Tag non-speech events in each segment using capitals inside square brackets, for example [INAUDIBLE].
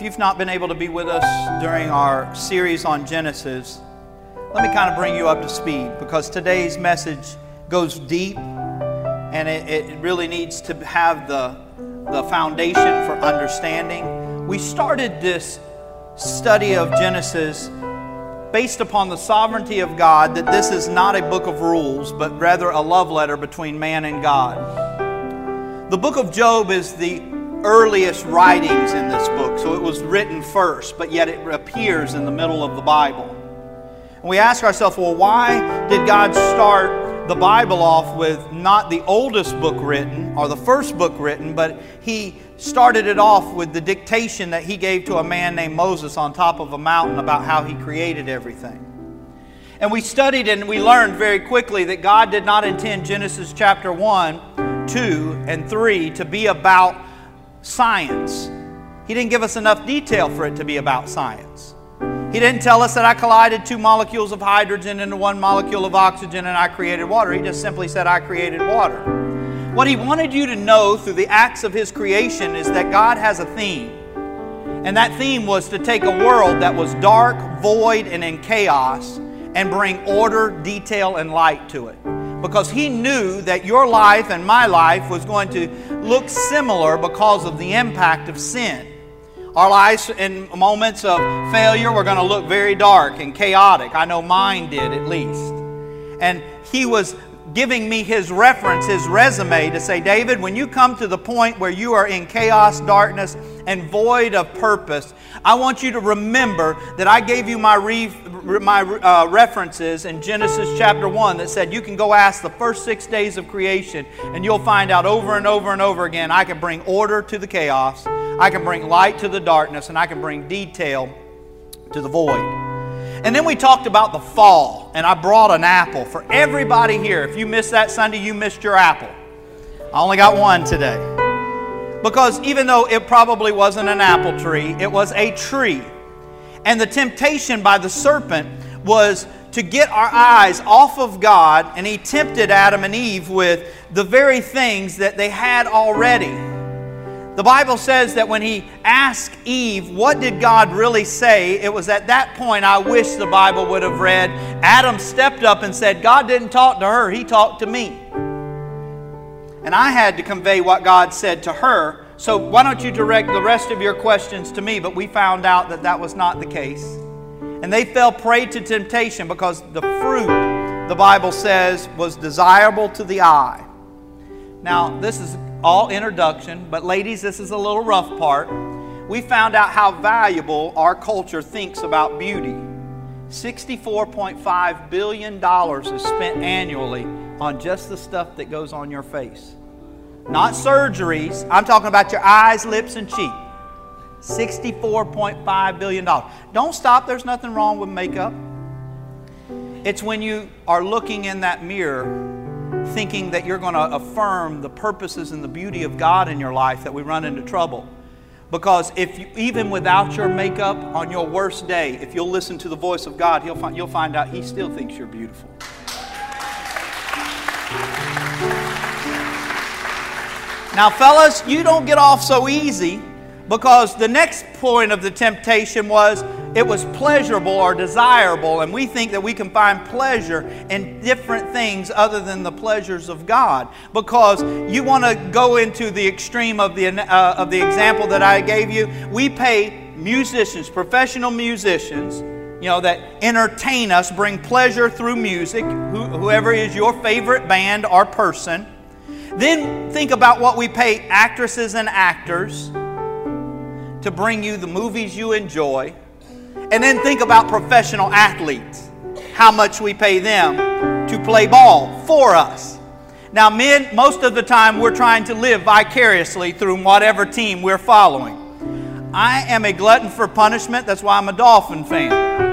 if you've not been able to be with us during our series on Genesis, let me kind of bring you up to speed because today's message goes deep and it, it really needs to have the, the foundation for understanding. We started this study of Genesis based upon the sovereignty of God that this is not a book of rules, but rather a love letter between man and God. The book of Job is the earliest writings in this book, so it was written first, but yet it appears in the middle of the Bible. And we ask ourselves, well, why did God start the Bible off with not the oldest book written or the first book written, but He started it off with the dictation that He gave to a man named Moses on top of a mountain about how He created everything. And we studied and we learned very quickly that God did not intend Genesis chapter 1, 2, and 3 to be about science. He didn't give us enough detail for it to be about science. He didn't tell us that I collided two molecules of hydrogen into one molecule of oxygen and I created water. He just simply said, I created water. What he wanted you to know through the acts of his creation is that God has a theme. And that theme was to take a world that was dark, void, and in chaos and bring order, detail, and light to it because he knew that your life and my life was going to look similar because of the impact of sin. Our lives in moments of failure were going to look very dark and chaotic. I know mine did at least. And he was giving me his reference, his resume to say, David, when you come to the point where you are in chaos, darkness, and void of purpose, I want you to remember that I gave you my, re, my uh, references in Genesis chapter 1 that said you can go ask the first six days of creation and you'll find out over and over and over again I can bring order to the chaos, I can bring light to the darkness, and I can bring detail to the void. And then we talked about the fall, and I brought an apple for everybody here. If you missed that Sunday, you missed your apple. I only got one today. Because even though it probably wasn't an apple tree, it was a tree. And the temptation by the serpent was to get our eyes off of God, and he tempted Adam and Eve with the very things that they had already. The Bible says that when he asked Eve, What did God really say? It was at that point I wish the Bible would have read. Adam stepped up and said, God didn't talk to her, he talked to me. And I had to convey what God said to her. So why don't you direct the rest of your questions to me? But we found out that that was not the case. And they fell prey to temptation because the fruit, the Bible says, was desirable to the eye. Now, this is all introduction, but ladies, this is a little rough part. We found out how valuable our culture thinks about beauty. $64.5 billion is spent annually on just the stuff that goes on your face. Not surgeries, I'm talking about your eyes, lips, and cheek. $64.5 billion. Don't stop, there's nothing wrong with makeup. It's when you are looking in that mirror thinking that you're going to affirm the purposes and the beauty of God in your life that we run into trouble. Because if you, even without your makeup on your worst day, if you'll listen to the voice of God, he'll find, you'll find out He still thinks you're beautiful. Now, fellas, you don't get off so easy because the next point of the temptation was it was pleasurable or desirable, and we think that we can find pleasure in different things other than the pleasures of God. Because you want to go into the extreme of the, uh, of the example that I gave you. We pay musicians, professional musicians, you know, that entertain us, bring pleasure through music, whoever is your favorite band or person. Then think about what we pay actresses and actors to bring you the movies you enjoy. And then think about professional athletes, how much we pay them to play ball for us. Now, men, most of the time we're trying to live vicariously through whatever team we're following. I am a glutton for punishment, that's why I'm a Dolphin fan.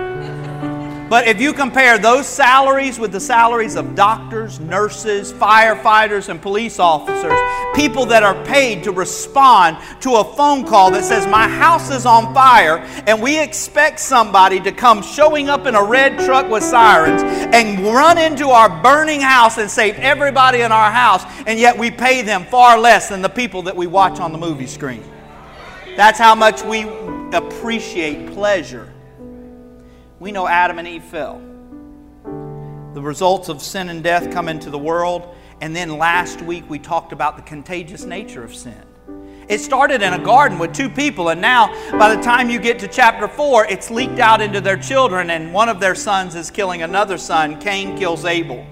But if you compare those salaries with the salaries of doctors, nurses, firefighters, and police officers, people that are paid to respond to a phone call that says, My house is on fire, and we expect somebody to come showing up in a red truck with sirens and run into our burning house and save everybody in our house, and yet we pay them far less than the people that we watch on the movie screen. That's how much we appreciate pleasure. We know Adam and Eve fell. The results of sin and death come into the world. And then last week we talked about the contagious nature of sin. It started in a garden with two people, and now by the time you get to chapter 4, it's leaked out into their children, and one of their sons is killing another son. Cain kills Abel.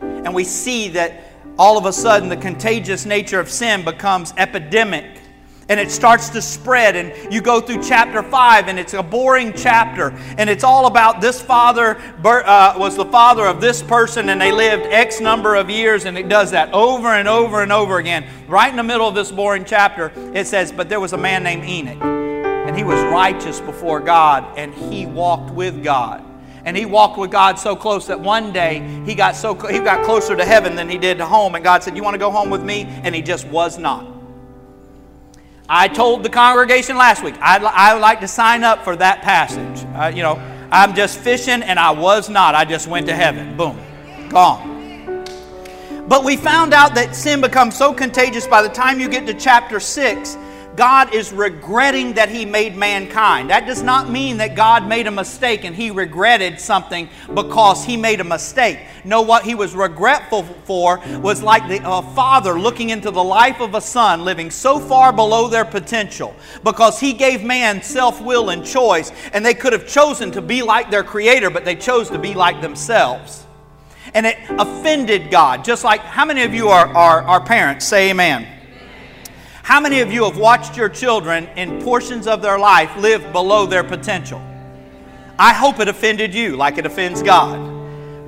And we see that all of a sudden the contagious nature of sin becomes epidemic and it starts to spread and you go through chapter 5 and it's a boring chapter and it's all about this father uh, was the father of this person and they lived x number of years and it does that over and over and over again right in the middle of this boring chapter it says but there was a man named enoch and he was righteous before god and he walked with god and he walked with God so close that one day he got so he got closer to heaven than he did to home and God said, "You want to go home with me?" and he just was not. I told the congregation last week, I'd, I would like to sign up for that passage. Uh, you know, I'm just fishing and I was not. I just went to heaven. Boom. Gone. But we found out that sin becomes so contagious by the time you get to chapter 6 God is regretting that He made mankind. That does not mean that God made a mistake and He regretted something because He made a mistake. No, what He was regretful for was like the, a father looking into the life of a son living so far below their potential because He gave man self will and choice, and they could have chosen to be like their Creator, but they chose to be like themselves. And it offended God. Just like how many of you are, are, are parents? Say amen. How many of you have watched your children in portions of their life live below their potential? I hope it offended you like it offends God.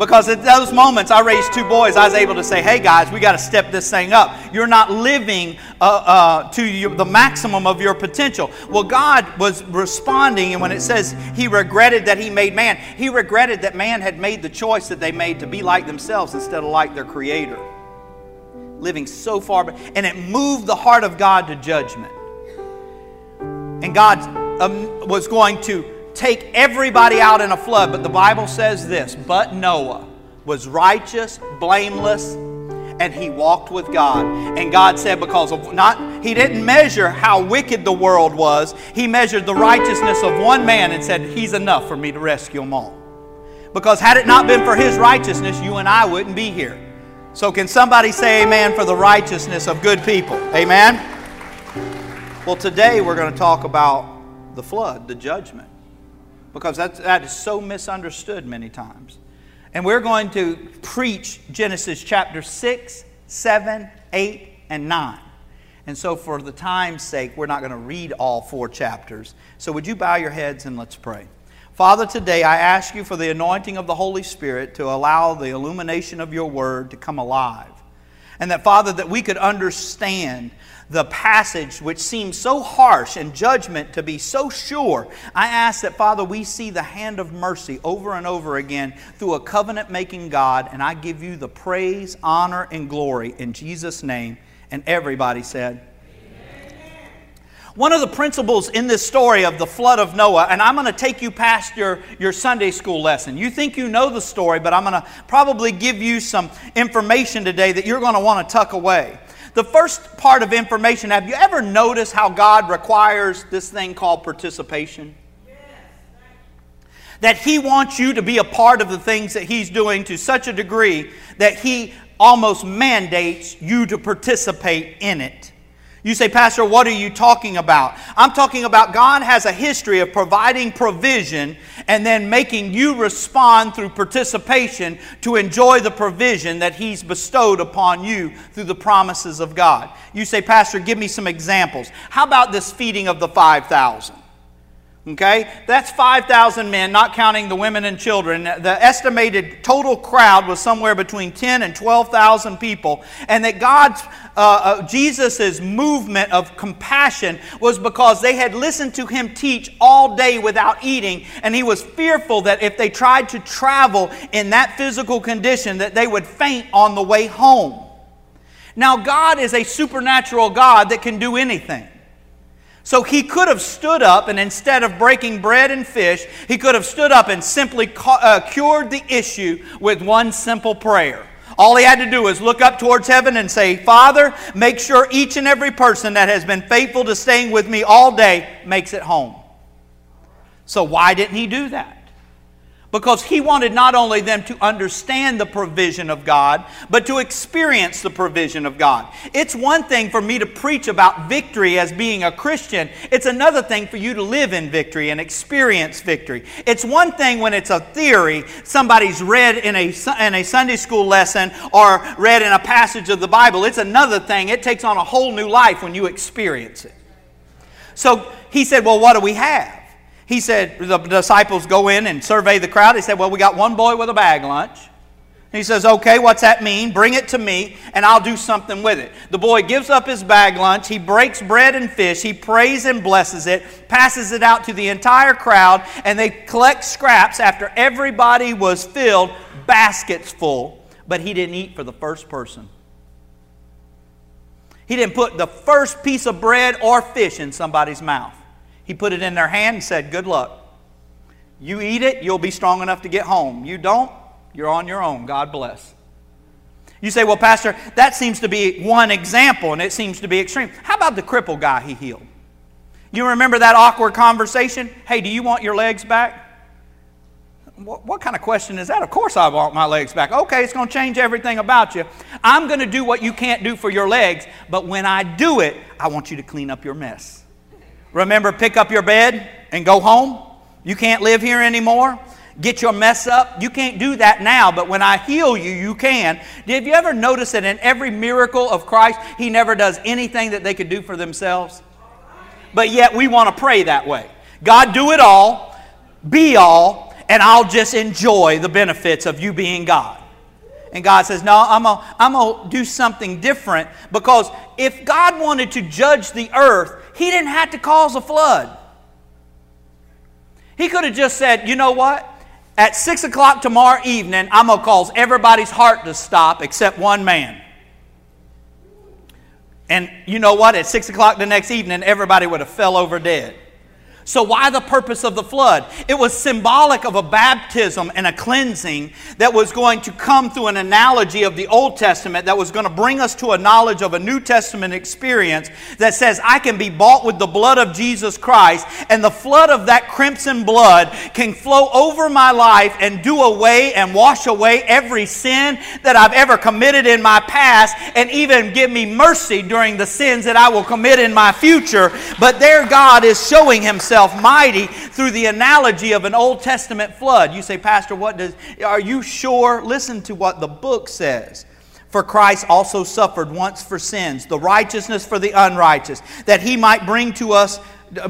Because at those moments, I raised two boys, I was able to say, hey guys, we got to step this thing up. You're not living uh, uh, to your, the maximum of your potential. Well, God was responding, and when it says he regretted that he made man, he regretted that man had made the choice that they made to be like themselves instead of like their creator living so far, and it moved the heart of God to judgment. And God um, was going to take everybody out in a flood, but the Bible says this But Noah was righteous, blameless, and he walked with God. And God said, because of not, he didn't measure how wicked the world was, he measured the righteousness of one man and said, He's enough for me to rescue them all. Because had it not been for his righteousness, you and I wouldn't be here. So, can somebody say amen for the righteousness of good people? Amen? Well, today we're going to talk about the flood, the judgment, because that is so misunderstood many times. And we're going to preach Genesis chapter 6, 7, 8, and 9. And so, for the time's sake, we're not going to read all four chapters. So, would you bow your heads and let's pray? Father, today I ask you for the anointing of the Holy Spirit to allow the illumination of your word to come alive. And that, Father, that we could understand the passage which seems so harsh and judgment to be so sure. I ask that, Father, we see the hand of mercy over and over again through a covenant making God. And I give you the praise, honor, and glory in Jesus' name. And everybody said, one of the principles in this story of the flood of Noah, and I'm going to take you past your, your Sunday school lesson. You think you know the story, but I'm going to probably give you some information today that you're going to want to tuck away. The first part of information have you ever noticed how God requires this thing called participation? That He wants you to be a part of the things that He's doing to such a degree that He almost mandates you to participate in it. You say, Pastor, what are you talking about? I'm talking about God has a history of providing provision and then making you respond through participation to enjoy the provision that He's bestowed upon you through the promises of God. You say, Pastor, give me some examples. How about this feeding of the 5,000? Okay? That's 5,000 men, not counting the women and children. The estimated total crowd was somewhere between 10 and 12,000 people. And that God's, uh, uh, Jesus' movement of compassion was because they had listened to him teach all day without eating. And he was fearful that if they tried to travel in that physical condition, that they would faint on the way home. Now, God is a supernatural God that can do anything. So he could have stood up and instead of breaking bread and fish, he could have stood up and simply uh, cured the issue with one simple prayer. All he had to do was look up towards heaven and say, Father, make sure each and every person that has been faithful to staying with me all day makes it home. So, why didn't he do that? Because he wanted not only them to understand the provision of God, but to experience the provision of God. It's one thing for me to preach about victory as being a Christian, it's another thing for you to live in victory and experience victory. It's one thing when it's a theory somebody's read in a, in a Sunday school lesson or read in a passage of the Bible. It's another thing. It takes on a whole new life when you experience it. So he said, Well, what do we have? He said, the disciples go in and survey the crowd. He said, Well, we got one boy with a bag lunch. He says, Okay, what's that mean? Bring it to me and I'll do something with it. The boy gives up his bag lunch. He breaks bread and fish. He prays and blesses it, passes it out to the entire crowd, and they collect scraps after everybody was filled, baskets full. But he didn't eat for the first person. He didn't put the first piece of bread or fish in somebody's mouth. He put it in their hand and said, Good luck. You eat it, you'll be strong enough to get home. You don't, you're on your own. God bless. You say, Well, Pastor, that seems to be one example and it seems to be extreme. How about the crippled guy he healed? You remember that awkward conversation? Hey, do you want your legs back? What, what, kind of question is that? Of course, I want my legs back. Okay, it's going to change everything about you. I'm going to do what you can't do for your legs, but when I do it, I want you to clean up your mess. Remember, pick up your bed and go home. You can't live here anymore. Get your mess up. You can't do that now, but when I heal you, you can. Did you ever notice that in every miracle of Christ, He never does anything that they could do for themselves? But yet we want to pray that way. God, do it all, be all, and I'll just enjoy the benefits of you being God. And God says, No, I'm going to I'm to do something different because if God wanted to judge the earth, he didn't have to cause a flood. He could have just said, you know what? At 6 o'clock tomorrow evening, I'm going to cause everybody's heart to stop except one man. And you know what? At 6 o'clock the next evening, everybody would have fell over dead. So, why the purpose of the flood? It was symbolic of a baptism and a cleansing that was going to come through an analogy of the Old Testament that was going to bring us to a knowledge of a New Testament experience that says, I can be bought with the blood of Jesus Christ, and the flood of that crimson blood can flow over my life and do away and wash away every sin that I've ever committed in my past, and even give me mercy during the sins that I will commit in my future. But there, God is showing Himself himself mighty through the analogy of an Old Testament flood. You say, Pastor, what does, are you sure? Listen to what the book says. For Christ also suffered once for sins, the righteousness for the unrighteous, that he might bring to us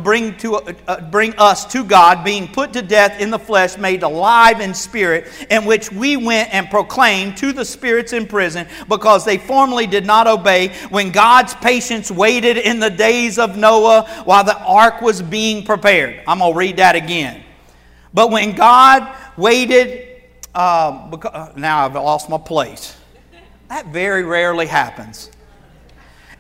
bring, to, uh, bring us to God, being put to death in the flesh, made alive in spirit, in which we went and proclaimed to the spirits in prison, because they formerly did not obey, when God's patience waited in the days of Noah while the ark was being prepared. I'm going to read that again. But when God waited, uh, because, uh, now I've lost my place. That very rarely happens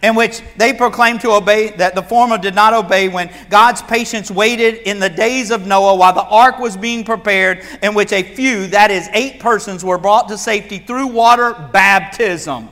in which they proclaimed to obey, that the former did not obey when God's patience waited in the days of Noah while the ark was being prepared, in which a few, that is, eight persons, were brought to safety through water baptism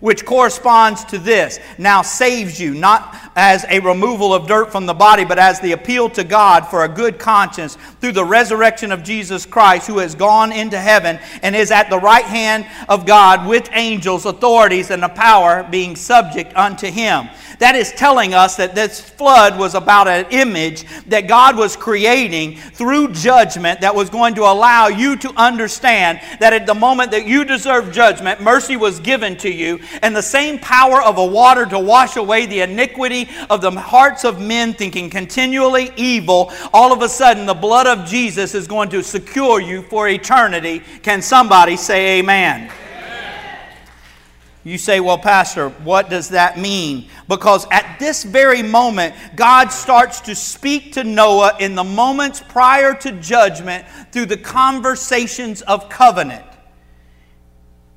which corresponds to this now saves you, not as a removal of dirt from the body, but as the appeal to God for a good conscience through the resurrection of Jesus Christ, who has gone into heaven and is at the right hand of God with angels, authorities, and the power being subject unto him. That is telling us that this flood was about an image that God was creating through judgment that was going to allow you to understand that at the moment that you deserve judgment, mercy was given to you, and the same power of a water to wash away the iniquity of the hearts of men thinking continually evil, all of a sudden the blood of Jesus is going to secure you for eternity. Can somebody say amen? You say, well, Pastor, what does that mean? Because at this very moment, God starts to speak to Noah in the moments prior to judgment through the conversations of covenant.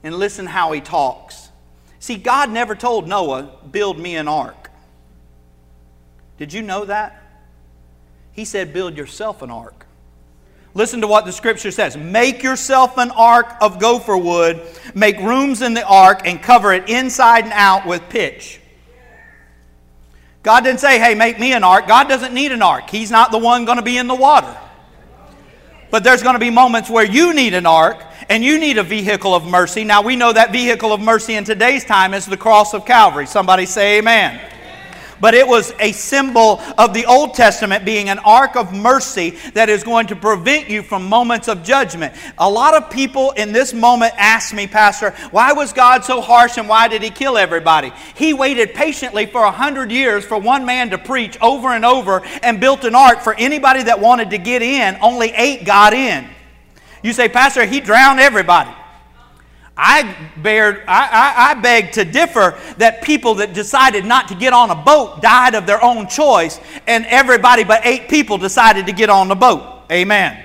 And listen how he talks. See, God never told Noah, build me an ark. Did you know that? He said, build yourself an ark. Listen to what the scripture says Make yourself an ark of gopher wood, make rooms in the ark, and cover it inside and out with pitch. God didn't say, Hey, make me an ark. God doesn't need an ark, He's not the one going to be in the water. But there's going to be moments where you need an ark and you need a vehicle of mercy. Now, we know that vehicle of mercy in today's time is the cross of Calvary. Somebody say, Amen but it was a symbol of the Old Testament being an ark of mercy that is going to prevent you from moments of judgment. A lot of people in this moment ask me, Pastor, why was God so harsh and why did he kill everybody? He waited patiently for a hundred years for one man to preach over and over and built an ark for anybody that wanted to get in. Only eight got in. You say, Pastor, he drowned everybody. I, I, I, I, beg to differ that people that decided not to get on a boat died of their own choice, and everybody but eight people decided to get on the boat. Amen.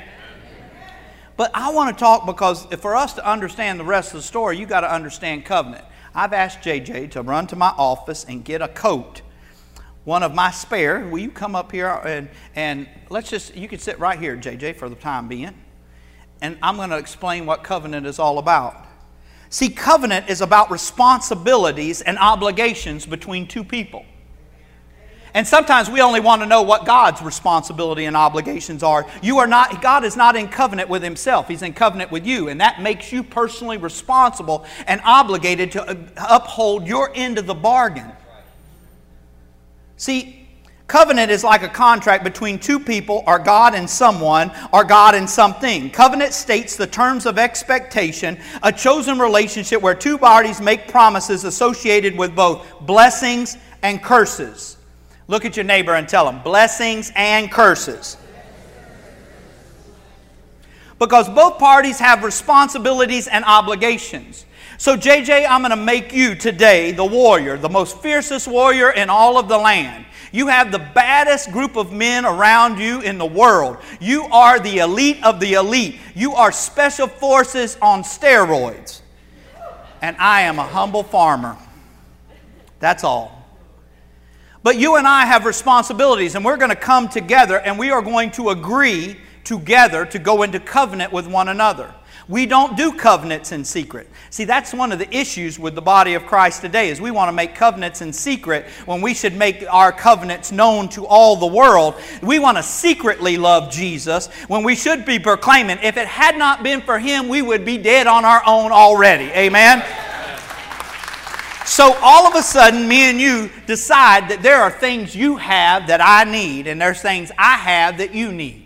But I want to talk because for us to understand the rest of the story, you got to understand covenant. I've asked JJ to run to my office and get a coat, one of my spare. Will you come up here and, and let's just, you can sit right here, JJ, for the time being. And I'm going to explain what covenant is all about. See, covenant is about responsibilities and obligations between two people. And sometimes we only want to know what God's responsibility and obligations are. You are not God is not in covenant with himself. He's in covenant with you, and that makes you personally responsible and obligated to uh, uphold your end of the bargain. See, Covenant is like a contract between two people, or God and someone, or God and something. Covenant states the terms of expectation, a chosen relationship where two parties make promises associated with both blessings and curses. Look at your neighbor and tell him, blessings and curses. Because both parties have responsibilities and obligations. So, JJ, I'm going to make you today the warrior, the most fiercest warrior in all of the land. You have the baddest group of men around you in the world. You are the elite of the elite. You are special forces on steroids. And I am a humble farmer. That's all. But you and I have responsibilities, and we're going to come together and we are going to agree together to go into covenant with one another. We don't do covenants in secret. See, that's one of the issues with the body of Christ today is we want to make covenants in secret when we should make our covenants known to all the world. We want to secretly love Jesus when we should be proclaiming if it had not been for him, we would be dead on our own already. Amen. So all of a sudden, me and you decide that there are things you have that I need, and there's things I have that you need.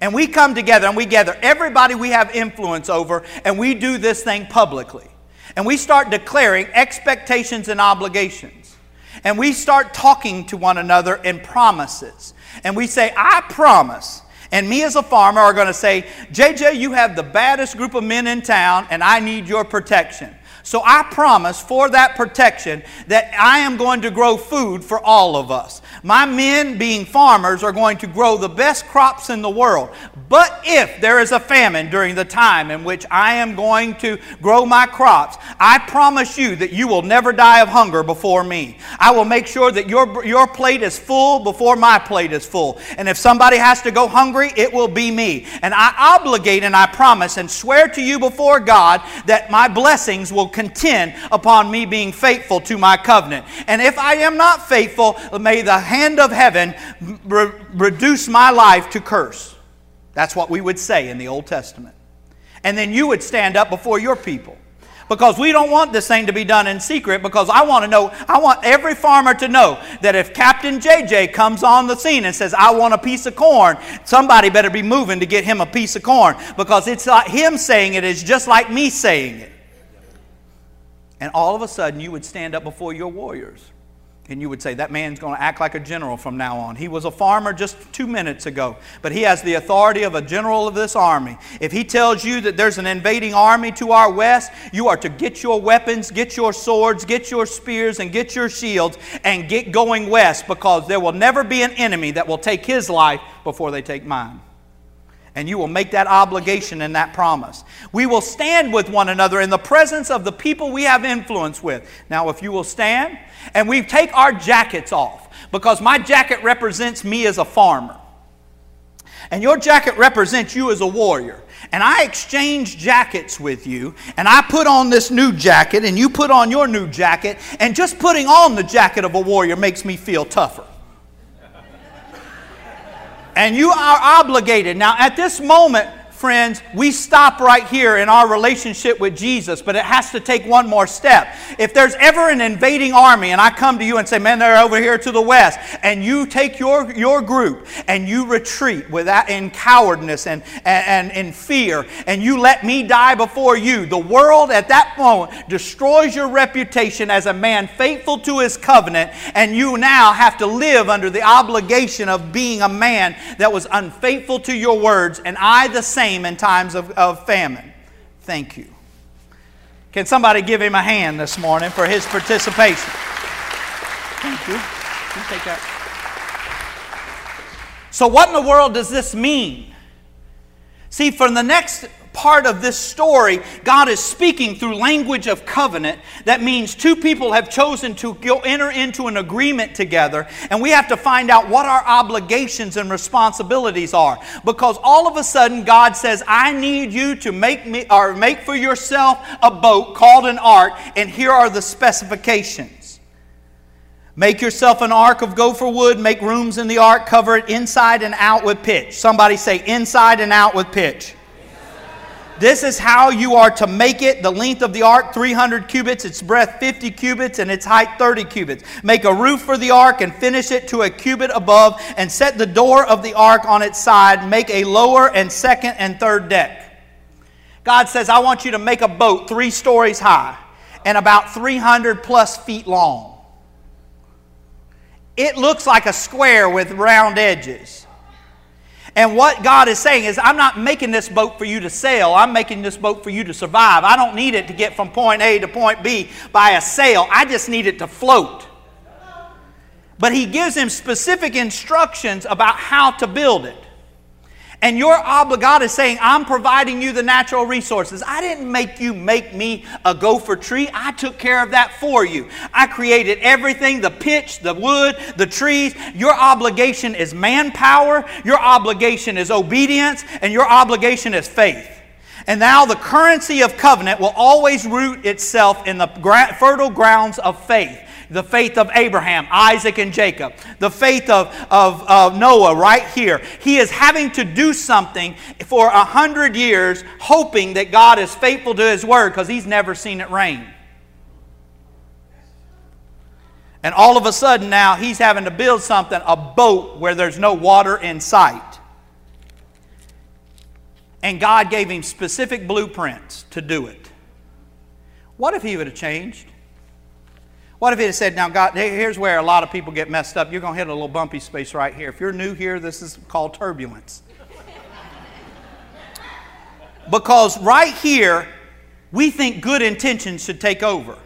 And we come together and we gather everybody we have influence over and we do this thing publicly. And we start declaring expectations and obligations. And we start talking to one another in promises. And we say, I promise. And me as a farmer are going to say, JJ, you have the baddest group of men in town and I need your protection. So I promise for that protection that I am going to grow food for all of us. My men, being farmers, are going to grow the best crops in the world. But if there is a famine during the time in which I am going to grow my crops, I promise you that you will never die of hunger before me. I will make sure that your, your plate is full before my plate is full. And if somebody has to go hungry, it will be me. And I obligate and I promise and swear to you before God that my blessings will contend upon me being faithful to my covenant. And if I am not faithful, may the hand of heaven re- reduce my life to curse. That's what we would say in the Old Testament. And then you would stand up before your people. Because we don't want this thing to be done in secret, because I want to know, I want every farmer to know that if Captain JJ comes on the scene and says, I want a piece of corn, somebody better be moving to get him a piece of corn. Because it's like him saying it is just like me saying it. And all of a sudden, you would stand up before your warriors and you would say, that man's going to act like a general from now on. He was a farmer just two minutes ago, but he has the authority of a general of this army. If he tells you that there's an invading army to our west, you are to get your weapons, get your swords, get your spears, and get your shields, and get going west because there will never be an enemy that will take his life before they take mine and you will make that obligation and that promise. We will stand with one another in the presence of the people we have influence with. Now, if you will stand, and we take our jackets off, because my jacket represents me as a farmer. And your jacket represents you as a warrior. And I exchange jackets with you, and I put on this new jacket, and you put on your new jacket, and just putting on the jacket of a warrior makes me feel tougher. And you are obligated. Now, at this moment, friends, we stop right here in our relationship with Jesus, but it has to take one more step. If there's ever an invading army and I come to you and say, man, they're over here to the west, and you take your, your group and you retreat without, in cowardness and, and, and in fear, and you let me die before you, the world at that moment destroys your reputation as a man faithful to his covenant, and you now have to live under the obligation of being a man that was unfaithful to your words, and I the same in times of, of famine. Thank you. Can somebody give him a hand this morning for his participation? Thank you. You take that. So, what in the world does this mean? See, for the next part of this story, God is speaking through language of covenant. That means two people have chosen to enter into an agreement together, and we have to find out what our obligations and responsibilities are. Because all of a sudden, God says, I need you to make me or make for yourself a boat called an ark, and here are the specifications. Make yourself an ark of gopher wood, make rooms in the ark, cover it inside and out with pitch. Somebody say, inside and out with pitch. This is how you are to make it. The length of the ark, 300 cubits, its breadth, 50 cubits, and its height, 30 cubits. Make a roof for the ark and finish it to a cubit above, and set the door of the ark on its side. Make a lower and second and third deck. God says, I want you to make a boat three stories high and about 300 plus feet long. It looks like a square with round edges. And what God is saying is, I'm not making this boat for you to sail. I'm making this boat for you to survive. I don't need it to get from point A to point B by a sail. I just need it to float. But He gives him specific instructions about how to build it. And your obligado is saying, I'm providing you the natural resources. I didn't make you make me a gopher tree. I took care of that for you. I created everything the pitch, the wood, the trees. Your obligation is manpower, your obligation is obedience, and your obligation is faith. And now the currency of covenant will always root itself in the fertile grounds of faith the faith of Abraham, Isaac, and Jacob, the faith of, of, of Noah right here. He is having to do something for a hundred years, hoping that God is faithful to his word because he's never seen it rain. And all of a sudden now he's having to build something, a boat where there's no water in sight. And God gave him specific blueprints to do it. What if he would have changed? What if it had said, Now, God, here's where a lot of people get messed up. You're going to hit a little bumpy space right here. If you're new here, this is called turbulence. [LAUGHS] because right here, we think good intentions should take over.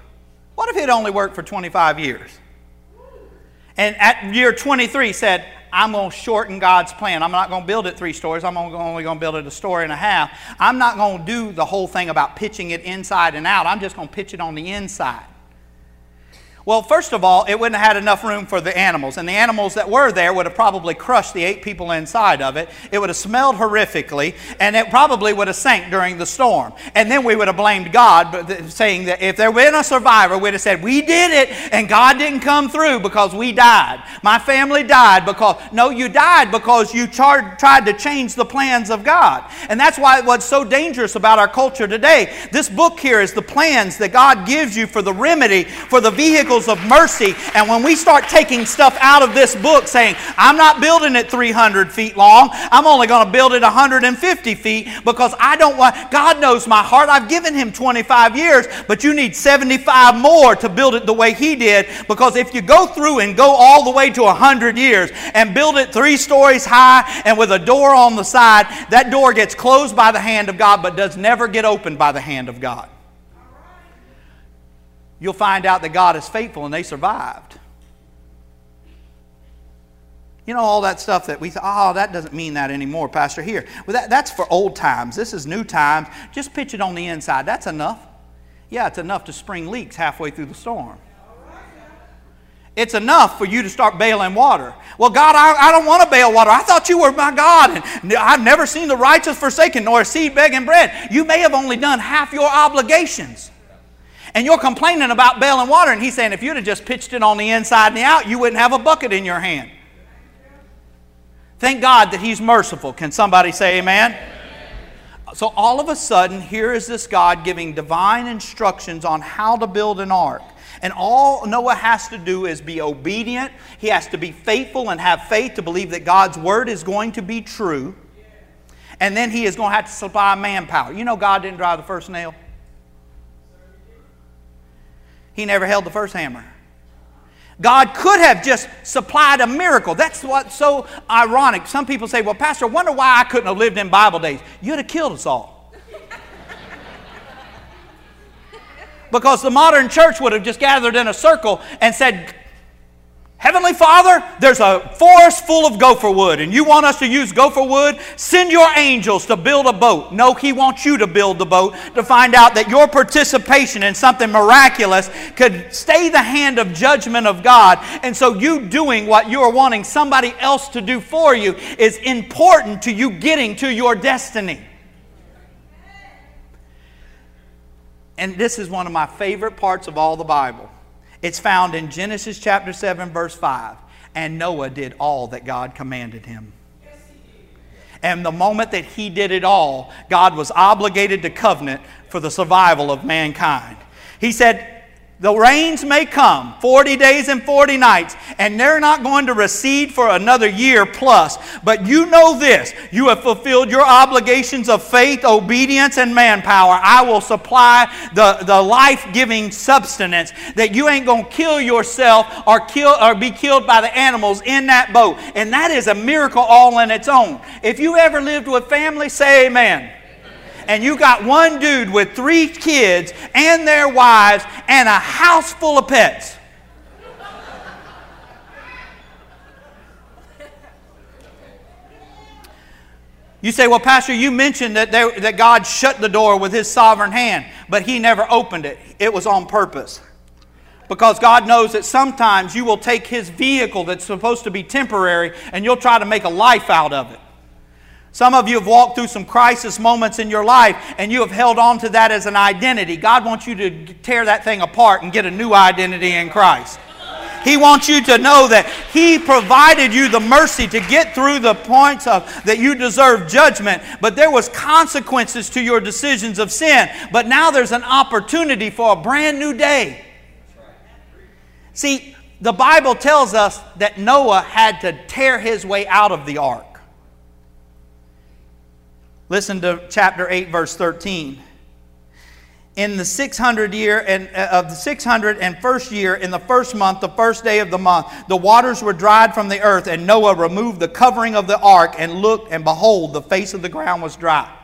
What if it only worked for 25 years? And at year 23 said, I'm going to shorten God's plan. I'm not going to build it three stories. I'm only going to build it a story and a half. I'm not going to do the whole thing about pitching it inside and out. I'm just going to pitch it on the inside. Well, first of all, it wouldn't have had enough room for the animals, and the animals that were there would have probably crushed the eight people inside of it. It would have smelled horrifically, and it probably would have sank during the storm. And then we would have blamed God, saying that if there had been a survivor, we'd have said, We did it, and God didn't come through because we died. My family died because, no, you died because you char- tried to change the plans of God. And that's why what's so dangerous about our culture today. This book here is the plans that God gives you for the remedy, for the vehicle of mercy. And when we start taking stuff out of this book saying, I'm not building it 300 feet long, I'm only going to build it 150 feet because I don't want, God knows my heart. I've given Him 25 years, but you need 75 more to build it the way He did because if you go through and go all the way to 100 years and build it three stories high and with a door on the side, that door gets closed by the hand of God but does never get opened by the hand of God you'll find out that God is faithful and they survived. You know, all that stuff that we thought, oh, that doesn't mean that anymore, Pastor. Here, well, that, that's for old times. This is new times. Just pitch it on the inside. That's enough. Yeah, it's enough to spring leaks halfway through the storm. it's enough for you to start bailing water. Well, God, I, I don't want to bail water. I thought you were my God, and I've never seen the righteous forsaken nor a seed begging bread. You may have only done half your obligations. And you're complaining about bailing water, and he's saying if you'd have just pitched it on the inside and the out, you wouldn't have a bucket in your hand. Thank God that he's merciful. Can somebody say amen? So all of a sudden, here is this God giving divine instructions on how to build an ark. And all Noah has to do is be obedient. He has to be faithful and have faith to believe that God's word is going to be true. And then he is going to have to supply manpower. You know, God didn't drive the first nail, He never held the first hammer. God could have just supplied a miracle. That's what's so ironic. Some people say, Well, Pastor, wonder why I couldn't have lived in Bible days. You'd have killed us all. [LAUGHS] because the modern church would have just gathered in a circle and said, Heavenly Father, there's a forest full of gopher wood, and you want us to use gopher wood? Send your angels to build a boat. No, He wants you to build the boat to find out that your participation in something miraculous could stay the hand of judgment of God. And so, you doing what you are wanting somebody else to do for you is important to you getting to your destiny. And this is one of my favorite parts of all the Bible. It's found in Genesis chapter 7, verse 5. And Noah did all that God commanded him. And the moment that he did it all, God was obligated to covenant for the survival of mankind. He said, the rains may come 40 days and 40 nights, and they're not going to recede for another year plus. But you know this you have fulfilled your obligations of faith, obedience, and manpower. I will supply the, the life giving substance that you ain't going to kill yourself or, kill, or be killed by the animals in that boat. And that is a miracle all in its own. If you ever lived with family, say amen and you got one dude with three kids and their wives and a house full of pets. You say, well, Pastor, you mentioned that, that God shut the door with his sovereign hand, but he never opened it. It was on purpose. Because God knows that sometimes you will take his vehicle that's supposed to be temporary and you'll try to make a life out of it. Some of you have walked through some crisis moments in your life and you have held on to that as an identity. God wants you to tear that thing apart and get a new identity in Christ. He wants you to know that He provided you the mercy to get through the points of that you deserve judgment, but there was consequences to your decisions of sin. But now there's an opportunity for a brand new day. See, the Bible tells us that Noah had to tear his way out of the ark. Listen to chapter 8, verse 13. In the 600 year and uh, of the 601st year, in the first month, the first day of the month, the waters were dried from the earth, and Noah removed the covering of the ark and looked, and behold, the face of the ground was dry.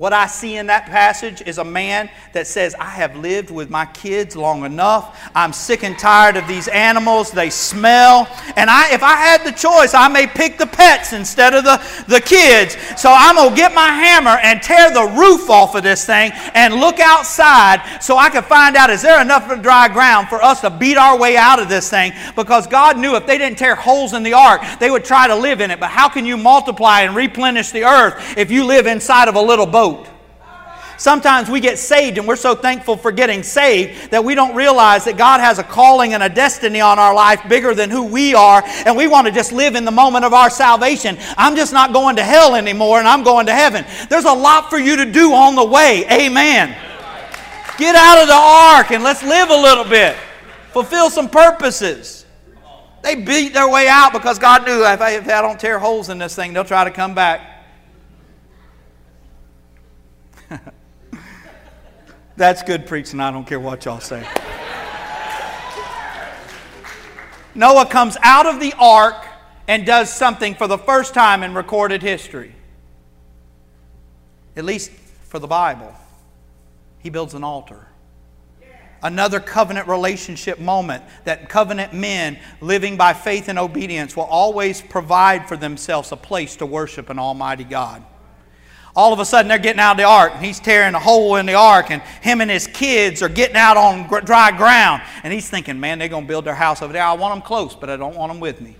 What I see in that passage is a man that says, I have lived with my kids long enough. I'm sick and tired of these animals. They smell. And I, if I had the choice, I may pick the pets instead of the, the kids. So I'm going to get my hammer and tear the roof off of this thing and look outside so I can find out is there enough dry ground for us to beat our way out of this thing? Because God knew if they didn't tear holes in the ark, they would try to live in it. But how can you multiply and replenish the earth if you live inside of a little boat? Sometimes we get saved and we're so thankful for getting saved that we don't realize that God has a calling and a destiny on our life bigger than who we are, and we want to just live in the moment of our salvation. I'm just not going to hell anymore and I'm going to heaven. There's a lot for you to do on the way. Amen. Get out of the ark and let's live a little bit, fulfill some purposes. They beat their way out because God knew if I, if I don't tear holes in this thing, they'll try to come back. [LAUGHS] That's good preaching. I don't care what y'all say. Noah comes out of the ark and does something for the first time in recorded history. At least for the Bible. He builds an altar. Another covenant relationship moment that covenant men living by faith and obedience will always provide for themselves a place to worship an Almighty God. All of a sudden, they're getting out of the ark, and he's tearing a hole in the ark, and him and his kids are getting out on dry ground. And he's thinking, man, they're going to build their house over there. I want them close, but I don't want them with me.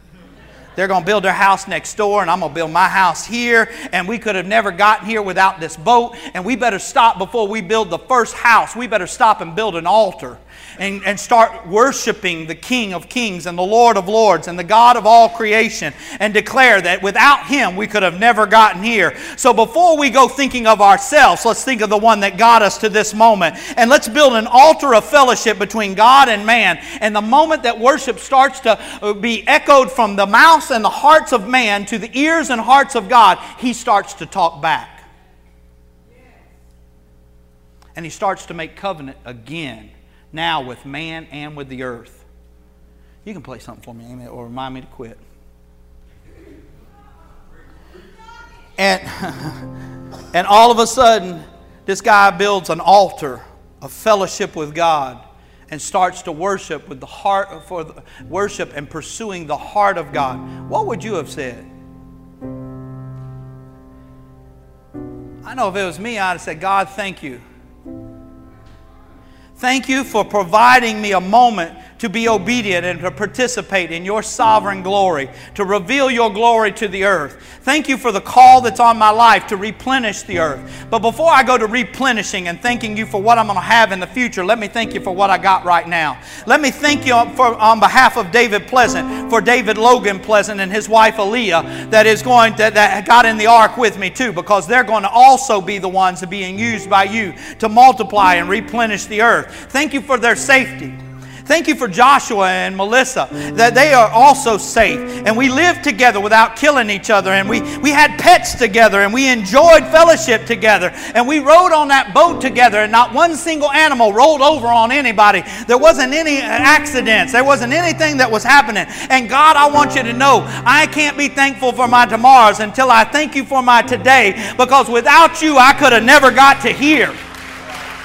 They're going to build their house next door, and I'm going to build my house here. And we could have never gotten here without this boat. And we better stop before we build the first house. We better stop and build an altar and, and start worshiping the King of Kings and the Lord of Lords and the God of all creation and declare that without Him we could have never gotten here. So before we go thinking of ourselves, let's think of the one that got us to this moment. And let's build an altar of fellowship between God and man. And the moment that worship starts to uh, be echoed from the mouths and the hearts of man to the ears and hearts of God, He starts to talk back. And He starts to make covenant again now with man and with the earth. You can play something for me, Amy, or remind me to quit. And, [LAUGHS] and all of a sudden, this guy builds an altar of fellowship with God and starts to worship with the heart for the, worship and pursuing the heart of God. What would you have said? I know if it was me, I'd have said, God, thank you Thank you for providing me a moment to be obedient and to participate in your sovereign glory, to reveal your glory to the earth. Thank you for the call that's on my life to replenish the earth. But before I go to replenishing and thanking you for what I'm going to have in the future, let me thank you for what I got right now. Let me thank you for, on behalf of David Pleasant, for David Logan Pleasant and his wife Aaliyah that is going to, that got in the ark with me too, because they're going to also be the ones being used by you to multiply and replenish the earth. Thank you for their safety. Thank you for Joshua and Melissa, that they are also safe. And we lived together without killing each other. And we, we had pets together and we enjoyed fellowship together. And we rode on that boat together, and not one single animal rolled over on anybody. There wasn't any uh, accidents, there wasn't anything that was happening. And God, I want you to know I can't be thankful for my tomorrows until I thank you for my today, because without you, I could have never got to here.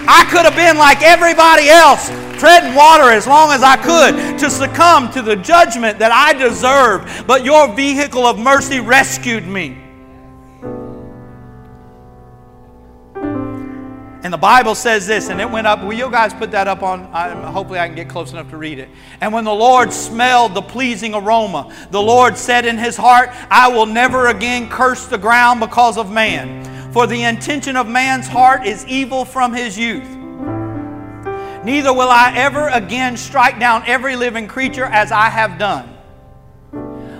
I could have been like everybody else, treading water as long as I could to succumb to the judgment that I deserved, but your vehicle of mercy rescued me. And the Bible says this, and it went up. Will you guys put that up on? hopefully, I can get close enough to read it. And when the Lord smelled the pleasing aroma, the Lord said in his heart, I will never again curse the ground because of man. For the intention of man's heart is evil from his youth. Neither will I ever again strike down every living creature as I have done.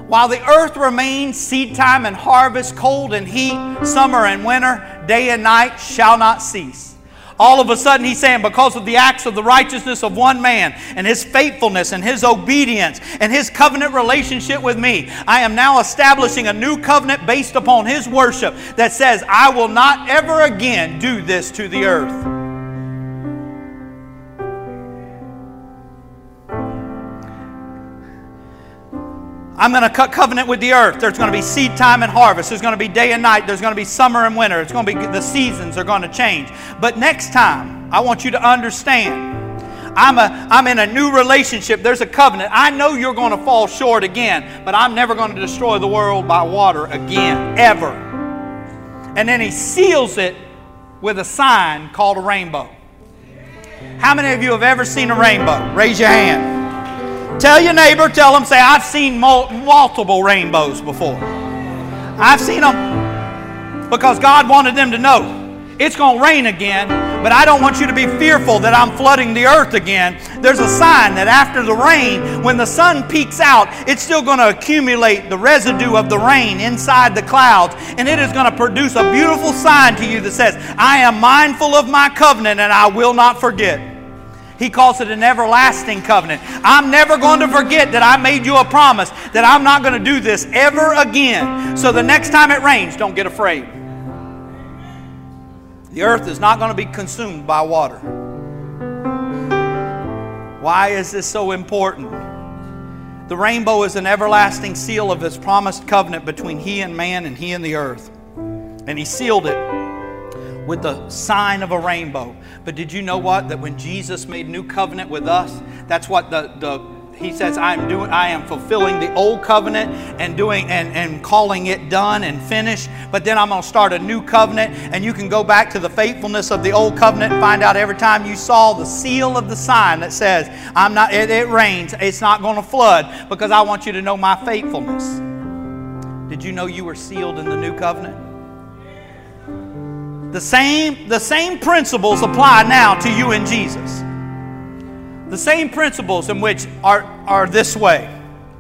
While the earth remains, seed time and harvest, cold and heat, summer and winter, day and night shall not cease. All of a sudden, he's saying, because of the acts of the righteousness of one man and his faithfulness and his obedience and his covenant relationship with me, I am now establishing a new covenant based upon his worship that says, I will not ever again do this to the earth. I'm going to cut covenant with the earth. There's going to be seed time and harvest. There's going to be day and night. There's going to be summer and winter. It's going to be the seasons are going to change. But next time, I want you to understand. I'm, a, I'm in a new relationship. There's a covenant. I know you're going to fall short again, but I'm never going to destroy the world by water again, ever. And then he seals it with a sign called a rainbow. How many of you have ever seen a rainbow? Raise your hand. Tell your neighbor, tell them, say, I've seen multiple rainbows before. I've seen them because God wanted them to know it's going to rain again, but I don't want you to be fearful that I'm flooding the earth again. There's a sign that after the rain, when the sun peaks out, it's still going to accumulate the residue of the rain inside the clouds, and it is going to produce a beautiful sign to you that says, I am mindful of my covenant and I will not forget. He calls it an everlasting covenant. I'm never going to forget that I made you a promise that I'm not going to do this ever again. So the next time it rains, don't get afraid. The earth is not going to be consumed by water. Why is this so important? The rainbow is an everlasting seal of his promised covenant between he and man and he and the earth. And he sealed it with the sign of a rainbow. But did you know what? That when Jesus made new covenant with us, that's what the, the he says, I'm doing, I am fulfilling the old covenant and doing and, and calling it done and finished. But then I'm to start a new covenant, and you can go back to the faithfulness of the old covenant and find out every time you saw the seal of the sign that says, I'm not, it, it rains, it's not to flood because I want you to know my faithfulness. Did you know you were sealed in the new covenant? The same, the same principles apply now to you and Jesus. The same principles in which are, are this way.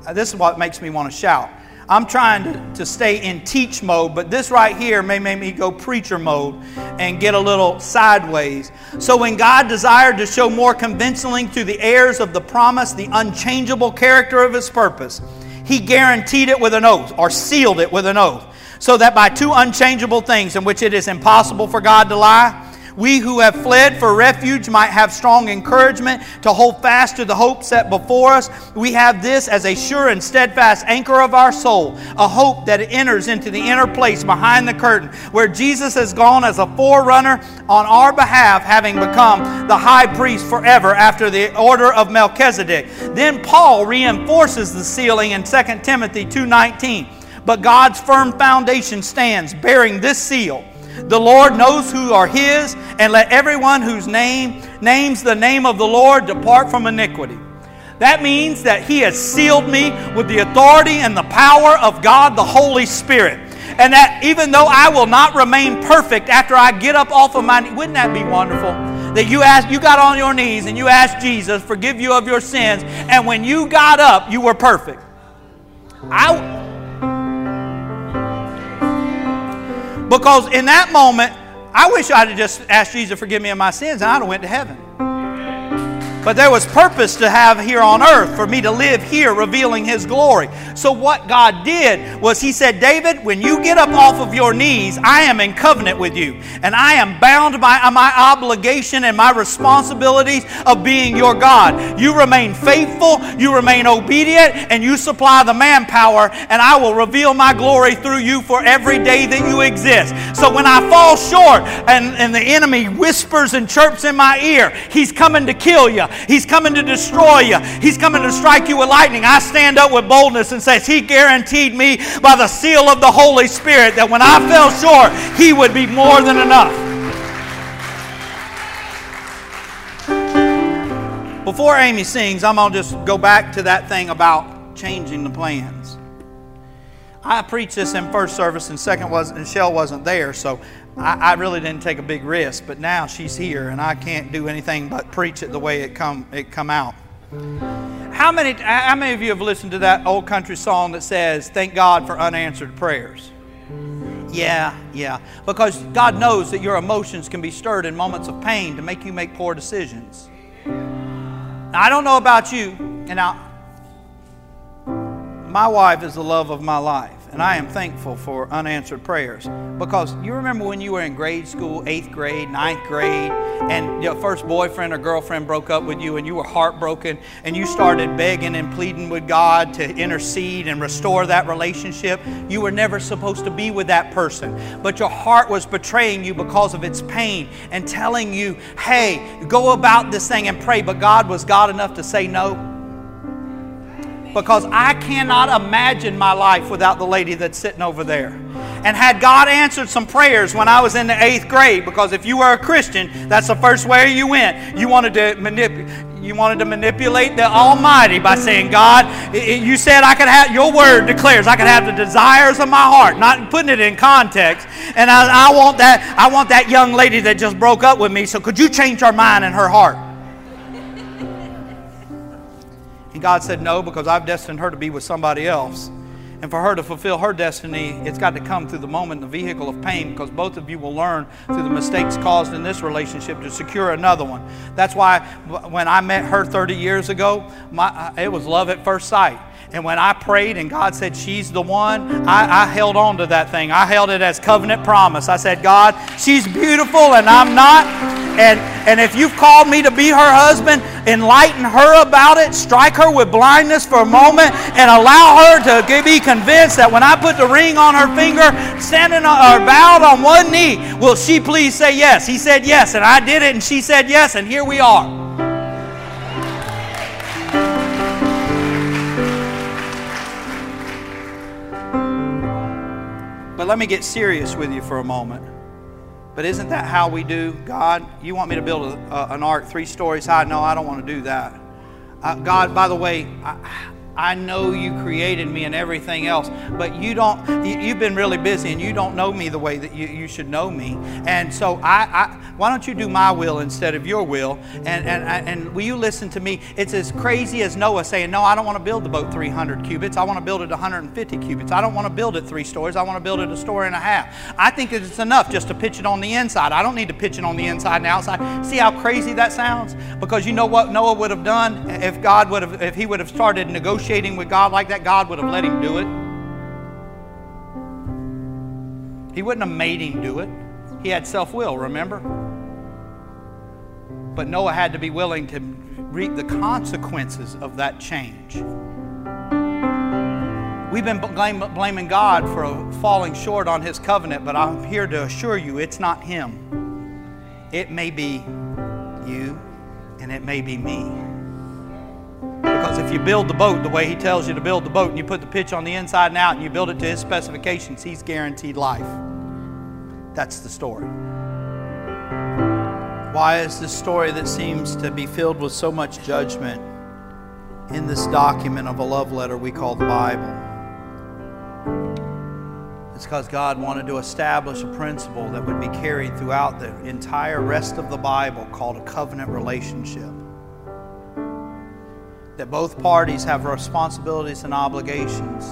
Uh, this is what makes me want to shout. I'm trying to, to stay in teach mode, but this right here may make me go preacher mode and get a little sideways. So, when God desired to show more convincingly to the heirs of the promise the unchangeable character of His purpose, He guaranteed it with an oath or sealed it with an oath, so that by two unchangeable things in which it is impossible for God to lie, we who have fled for refuge might have strong encouragement to hold fast to the hope set before us. We have this as a sure and steadfast anchor of our soul, a hope that enters into the inner place behind the curtain, where Jesus has gone as a forerunner on our behalf, having become the high priest forever after the order of Melchizedek. Then Paul reinforces the sealing in 2 Timothy 2:19. But God's firm foundation stands, bearing this seal. The Lord knows who are his, and let everyone whose name names the name of the Lord depart from iniquity. That means that he has sealed me with the authority and the power of God the Holy Spirit. And that even though I will not remain perfect after I get up off of my wouldn't that be wonderful? That you asked, you got on your knees and you asked Jesus, forgive you of your sins, and when you got up, you were perfect. I Because in that moment, I wish I'd have just asked Jesus to forgive me of my sins and I'd have went to heaven. But there was purpose to have here on earth for me to live here revealing His glory. So, what God did was He said, David, when you get up off of your knees, I am in covenant with you. And I am bound by my obligation and my responsibilities of being your God. You remain faithful, you remain obedient, and you supply the manpower, and I will reveal my glory through you for every day that you exist. So, when I fall short and, and the enemy whispers and chirps in my ear, He's coming to kill you. He's coming to destroy you. He's coming to strike you with lightning. I stand up with boldness and says, He guaranteed me by the seal of the Holy Spirit that when I fell short, He would be more than enough. Before Amy sings, I'm going to just go back to that thing about changing the plans. I preached this in first service, and second was and Shell wasn't there, so I, I, really didn't take a big risk, but now she's here, and I can't do anything but preach it the way it come it come out. How many how many of you have listened to that old country song that says, "Thank God for unanswered prayers"? Yeah, yeah, because God knows that your emotions can be stirred in moments of pain to make you make poor decisions. Now, I don't know about you, and I, my wife is the love of my life. And I am thankful for unanswered prayers. Because you remember when you were in grade school, eighth grade, ninth grade, and your first boyfriend or girlfriend broke up with you and you were heartbroken and you started begging and pleading with God to intercede and restore that relationship. You were never supposed to be with that person, but your heart was betraying you because of its pain and telling you, hey, go about this thing and pray. But God was God enough to say no because I cannot imagine my life without the lady that's sitting over there. And had God answered some prayers when I was in the eighth grade, because if you were a Christian, that's the first way you went. You wanted to manipulate. You wanted to manipulate the Almighty by saying, God, you said I could have, your word declares I could have the desires of my heart, not putting it in context. And I, I, want that, I want that young lady that just broke up with me, so could you change her mind and her heart? God said, No, because I've destined her to be with somebody else. And for her to fulfill her destiny, it's got to come through the moment, the vehicle of pain, because both of you will learn through the mistakes caused in this relationship to secure another one. That's why when I met her 30 years ago, my, it was love at first sight. And when I prayed and God said, She's the one, I, I, held on to that thing. I held it as covenant promise. I said, God, she's beautiful and I'm not. And, and if you've called me to be her husband, enlighten her about it, strike her with blindness for a moment, and allow her to be convinced that when I put the ring on her finger, standing or bowed on one knee, will she please say yes? He said yes, and I did it, and she said yes, and here we are. But let me get serious with you for a moment. But isn't that how we do? God, you want me to build a, a, an ark three stories high? No, I don't want to do that. Uh, God, by the way, I, I know you created me and everything else, but you don't, you, have been really busy and you don't know me the way that you, you should know me. And so I, I, why don't you do my will instead of your will? And, and, and will you listen to me? It's as crazy as Noah saying, no, I don't want to build the boat 300 cubits. I want to build it 150 cubits. I don't want to build it three stories. I want to build it a story and a half. I think it's enough just to pitch it on the inside. I don't need to pitch it on the inside and outside. See how crazy that sounds? Because you know what Noah would have done if God would have, if he would have started negotiating negotiating with God like that, God would have let him do it. He wouldn't have made him do it. He had self will, remember? But Noah had to be willing to reap the consequences of that change. We've been blaming God for falling short on His covenant, but I'm here to assure you it's not Him. It may be you, and it may be me. Because if you build the boat the way He tells you to build the boat and you put the pitch on the inside and out and you build it to His specifications, He's guaranteed life. That's the story. Why is this story that seems to be filled with so much judgment in this document of a love letter we call the Bible? It's because God wanted to establish a principle that would be carried throughout the entire rest of the Bible called a covenant relationship that both parties have responsibilities and obligations.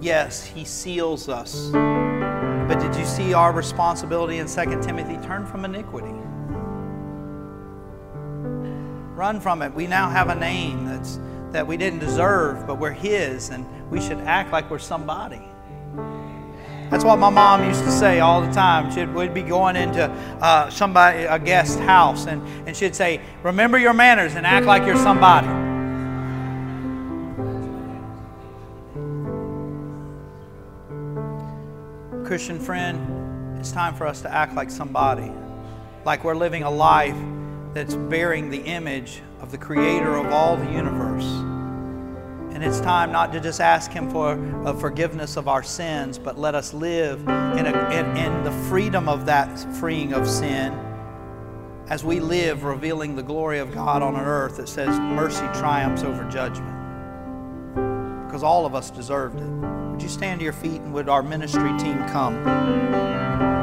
Yes, he seals us. But did you see our responsibility in 2 Timothy? Turn from iniquity. Run from it. We now have a name that's, that we didn't deserve, but we're His, and we should act like we're somebody. That's what my mom used to say all the time. She'd, we'd be going into uh, somebody, a guest house, and, and she'd say, Remember your manners and act like you're somebody. Christian friend, it's time for us to act like somebody, like we're living a life that's bearing the image of the creator of all the universe. And it's time not to just ask Him for a forgiveness of our sins, but let us live in, a, in, in the freedom of that freeing of sin as we live revealing the glory of God on an earth that says mercy triumphs over judgment. Because all of us deserved it. Would you stand to your feet and would our ministry team come?